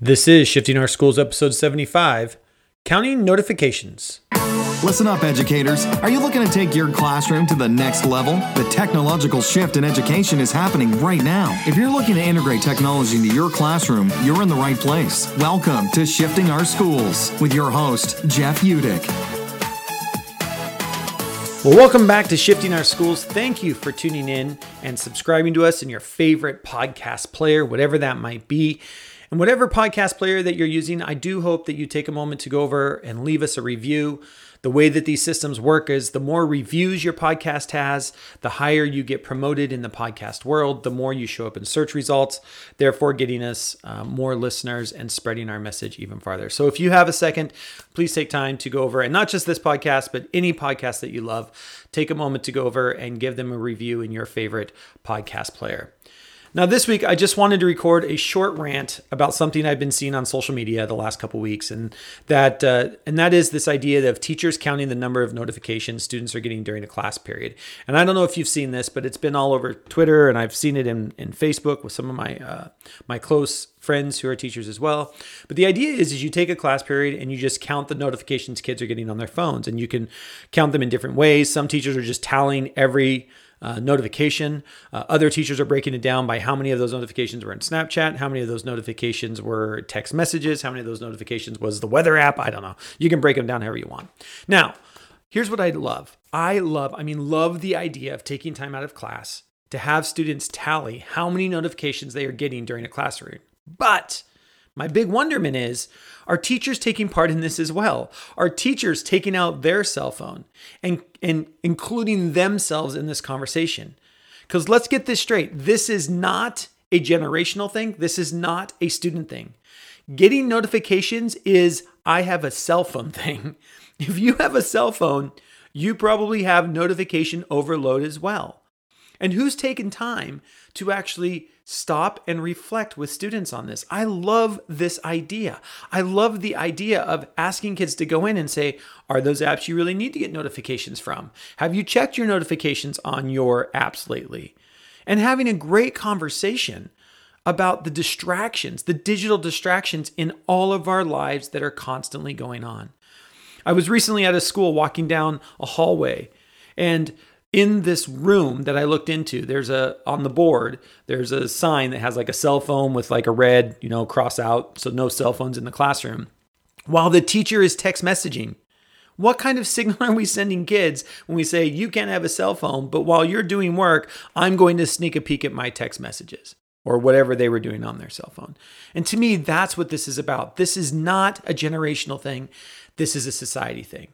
This is Shifting Our Schools, episode 75 Counting Notifications. Listen up, educators. Are you looking to take your classroom to the next level? The technological shift in education is happening right now. If you're looking to integrate technology into your classroom, you're in the right place. Welcome to Shifting Our Schools with your host, Jeff Utecht. Well, welcome back to Shifting Our Schools. Thank you for tuning in and subscribing to us in your favorite podcast player, whatever that might be. And whatever podcast player that you're using, I do hope that you take a moment to go over and leave us a review. The way that these systems work is the more reviews your podcast has, the higher you get promoted in the podcast world, the more you show up in search results, therefore getting us uh, more listeners and spreading our message even farther. So if you have a second, please take time to go over and not just this podcast, but any podcast that you love, take a moment to go over and give them a review in your favorite podcast player. Now, this week, I just wanted to record a short rant about something I've been seeing on social media the last couple weeks, and that uh, and that is this idea of teachers counting the number of notifications students are getting during a class period. And I don't know if you've seen this, but it's been all over Twitter, and I've seen it in, in Facebook with some of my uh, my close friends who are teachers as well. But the idea is, is you take a class period and you just count the notifications kids are getting on their phones, and you can count them in different ways. Some teachers are just tallying every uh, notification. Uh, other teachers are breaking it down by how many of those notifications were in Snapchat, how many of those notifications were text messages, how many of those notifications was the weather app. I don't know. You can break them down however you want. Now, here's what I love. I love, I mean, love the idea of taking time out of class to have students tally how many notifications they are getting during a classroom. But my big wonderment is are teachers taking part in this as well? Are teachers taking out their cell phone and, and including themselves in this conversation? Because let's get this straight this is not a generational thing, this is not a student thing. Getting notifications is I have a cell phone thing. If you have a cell phone, you probably have notification overload as well. And who's taken time to actually stop and reflect with students on this? I love this idea. I love the idea of asking kids to go in and say, Are those apps you really need to get notifications from? Have you checked your notifications on your apps lately? And having a great conversation about the distractions, the digital distractions in all of our lives that are constantly going on. I was recently at a school walking down a hallway and in this room that I looked into, there's a on the board, there's a sign that has like a cell phone with like a red, you know, cross out, so no cell phones in the classroom. While the teacher is text messaging. What kind of signal are we sending kids when we say you can't have a cell phone, but while you're doing work, I'm going to sneak a peek at my text messages or whatever they were doing on their cell phone? And to me, that's what this is about. This is not a generational thing. This is a society thing.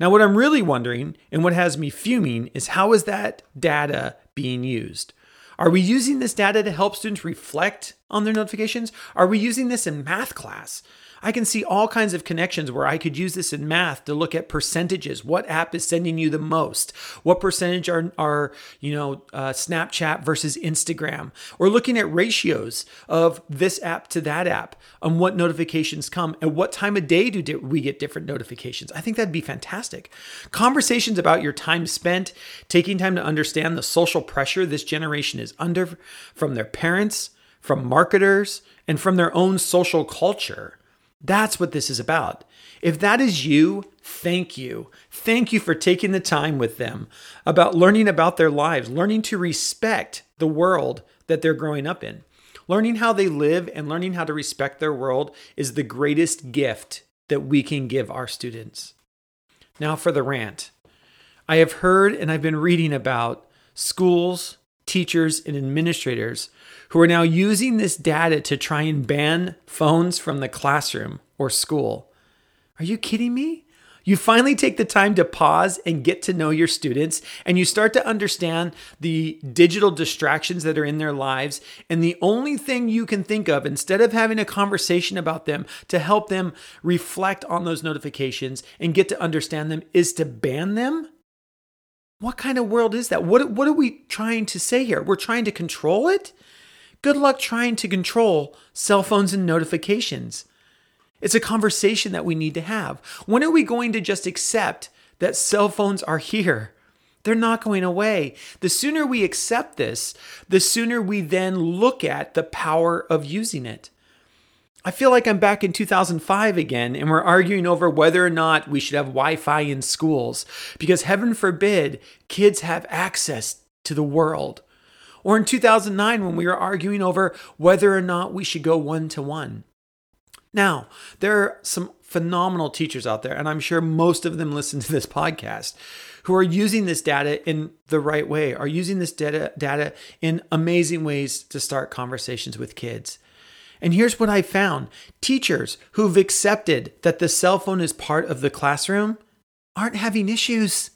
Now, what I'm really wondering and what has me fuming is how is that data being used? Are we using this data to help students reflect on their notifications? Are we using this in math class? I can see all kinds of connections where I could use this in math to look at percentages. What app is sending you the most? What percentage are, are you know, uh, Snapchat versus Instagram? Or looking at ratios of this app to that app and what notifications come and what time of day do we get different notifications. I think that'd be fantastic. Conversations about your time spent, taking time to understand the social pressure this generation is under from their parents, from marketers, and from their own social culture. That's what this is about. If that is you, thank you. Thank you for taking the time with them about learning about their lives, learning to respect the world that they're growing up in. Learning how they live and learning how to respect their world is the greatest gift that we can give our students. Now for the rant. I have heard and I've been reading about schools, teachers, and administrators who are now using this data to try and ban phones from the classroom or school. Are you kidding me? You finally take the time to pause and get to know your students, and you start to understand the digital distractions that are in their lives. And the only thing you can think of, instead of having a conversation about them to help them reflect on those notifications and get to understand them, is to ban them? What kind of world is that? What, what are we trying to say here? We're trying to control it? Good luck trying to control cell phones and notifications. It's a conversation that we need to have. When are we going to just accept that cell phones are here? They're not going away. The sooner we accept this, the sooner we then look at the power of using it. I feel like I'm back in 2005 again, and we're arguing over whether or not we should have Wi Fi in schools because heaven forbid kids have access to the world. Or in 2009 when we were arguing over whether or not we should go one to one. Now, there are some phenomenal teachers out there, and I'm sure most of them listen to this podcast, who are using this data in the right way, are using this data, data in amazing ways to start conversations with kids. And here's what I found teachers who've accepted that the cell phone is part of the classroom aren't having issues.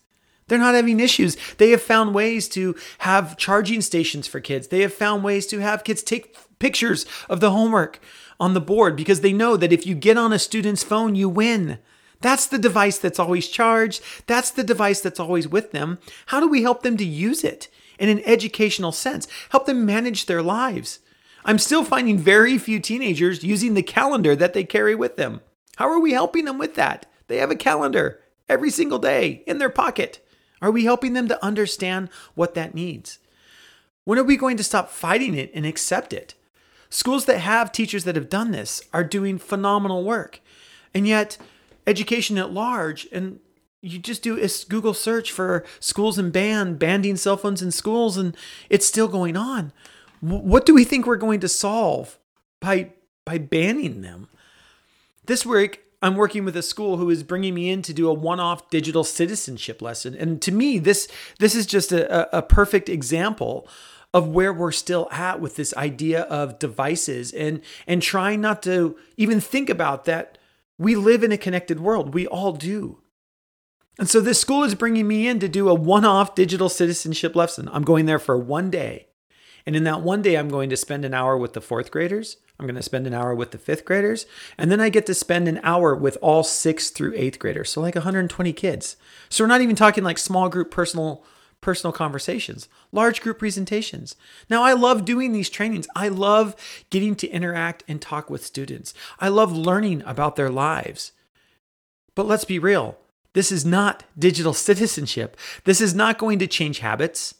They're not having issues. They have found ways to have charging stations for kids. They have found ways to have kids take pictures of the homework on the board because they know that if you get on a student's phone, you win. That's the device that's always charged. That's the device that's always with them. How do we help them to use it in an educational sense? Help them manage their lives. I'm still finding very few teenagers using the calendar that they carry with them. How are we helping them with that? They have a calendar every single day in their pocket. Are we helping them to understand what that needs? When are we going to stop fighting it and accept it? Schools that have teachers that have done this are doing phenomenal work. And yet, education at large, and you just do a Google search for schools and ban, banning cell phones in schools, and it's still going on. What do we think we're going to solve by by banning them? This week, I'm working with a school who is bringing me in to do a one-off digital citizenship lesson, and to me, this this is just a, a perfect example of where we're still at with this idea of devices and and trying not to even think about that we live in a connected world. We all do. And so this school is bringing me in to do a one-off digital citizenship lesson. I'm going there for one day. And in that one day, I'm going to spend an hour with the fourth graders. I'm going to spend an hour with the fifth graders. And then I get to spend an hour with all sixth through eighth graders. So like 120 kids. So we're not even talking like small group personal personal conversations, large group presentations. Now, I love doing these trainings. I love getting to interact and talk with students. I love learning about their lives. But let's be real this is not digital citizenship. This is not going to change habits.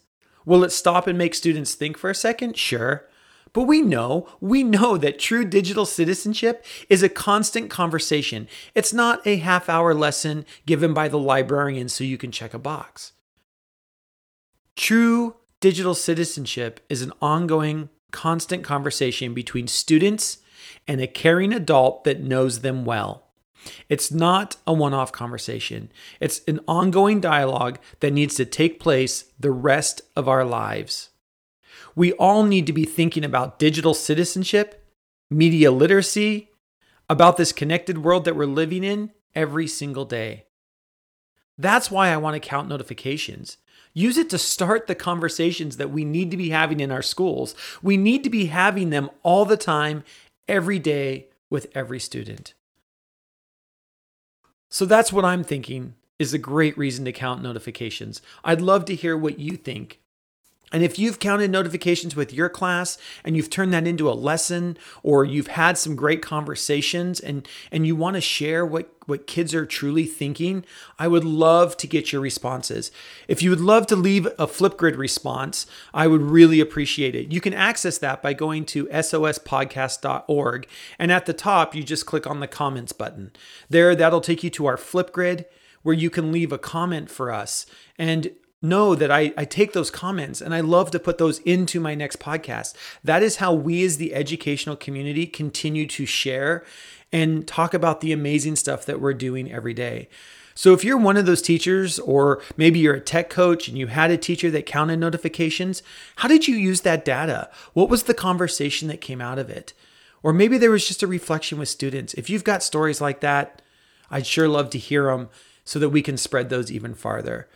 Will it stop and make students think for a second? Sure. But we know, we know that true digital citizenship is a constant conversation. It's not a half hour lesson given by the librarian so you can check a box. True digital citizenship is an ongoing, constant conversation between students and a caring adult that knows them well. It's not a one off conversation, it's an ongoing dialogue that needs to take place the rest of our lives. We all need to be thinking about digital citizenship, media literacy, about this connected world that we're living in every single day. That's why I want to count notifications. Use it to start the conversations that we need to be having in our schools. We need to be having them all the time, every day, with every student. So that's what I'm thinking is a great reason to count notifications. I'd love to hear what you think. And if you've counted notifications with your class and you've turned that into a lesson or you've had some great conversations and and you want to share what what kids are truly thinking, I would love to get your responses. If you would love to leave a Flipgrid response, I would really appreciate it. You can access that by going to sospodcast.org and at the top you just click on the comments button. There that'll take you to our Flipgrid where you can leave a comment for us. And know that I, I take those comments and I love to put those into my next podcast. That is how we, as the educational community, continue to share and talk about the amazing stuff that we're doing every day. So, if you're one of those teachers, or maybe you're a tech coach and you had a teacher that counted notifications, how did you use that data? What was the conversation that came out of it? Or maybe there was just a reflection with students. If you've got stories like that, I'd sure love to hear them so that we can spread those even farther.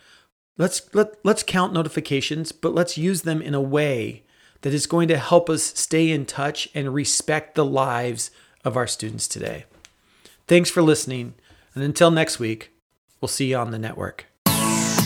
Let's let, let's count notifications, but let's use them in a way that is going to help us stay in touch and respect the lives of our students today. Thanks for listening, and until next week, we'll see you on the network.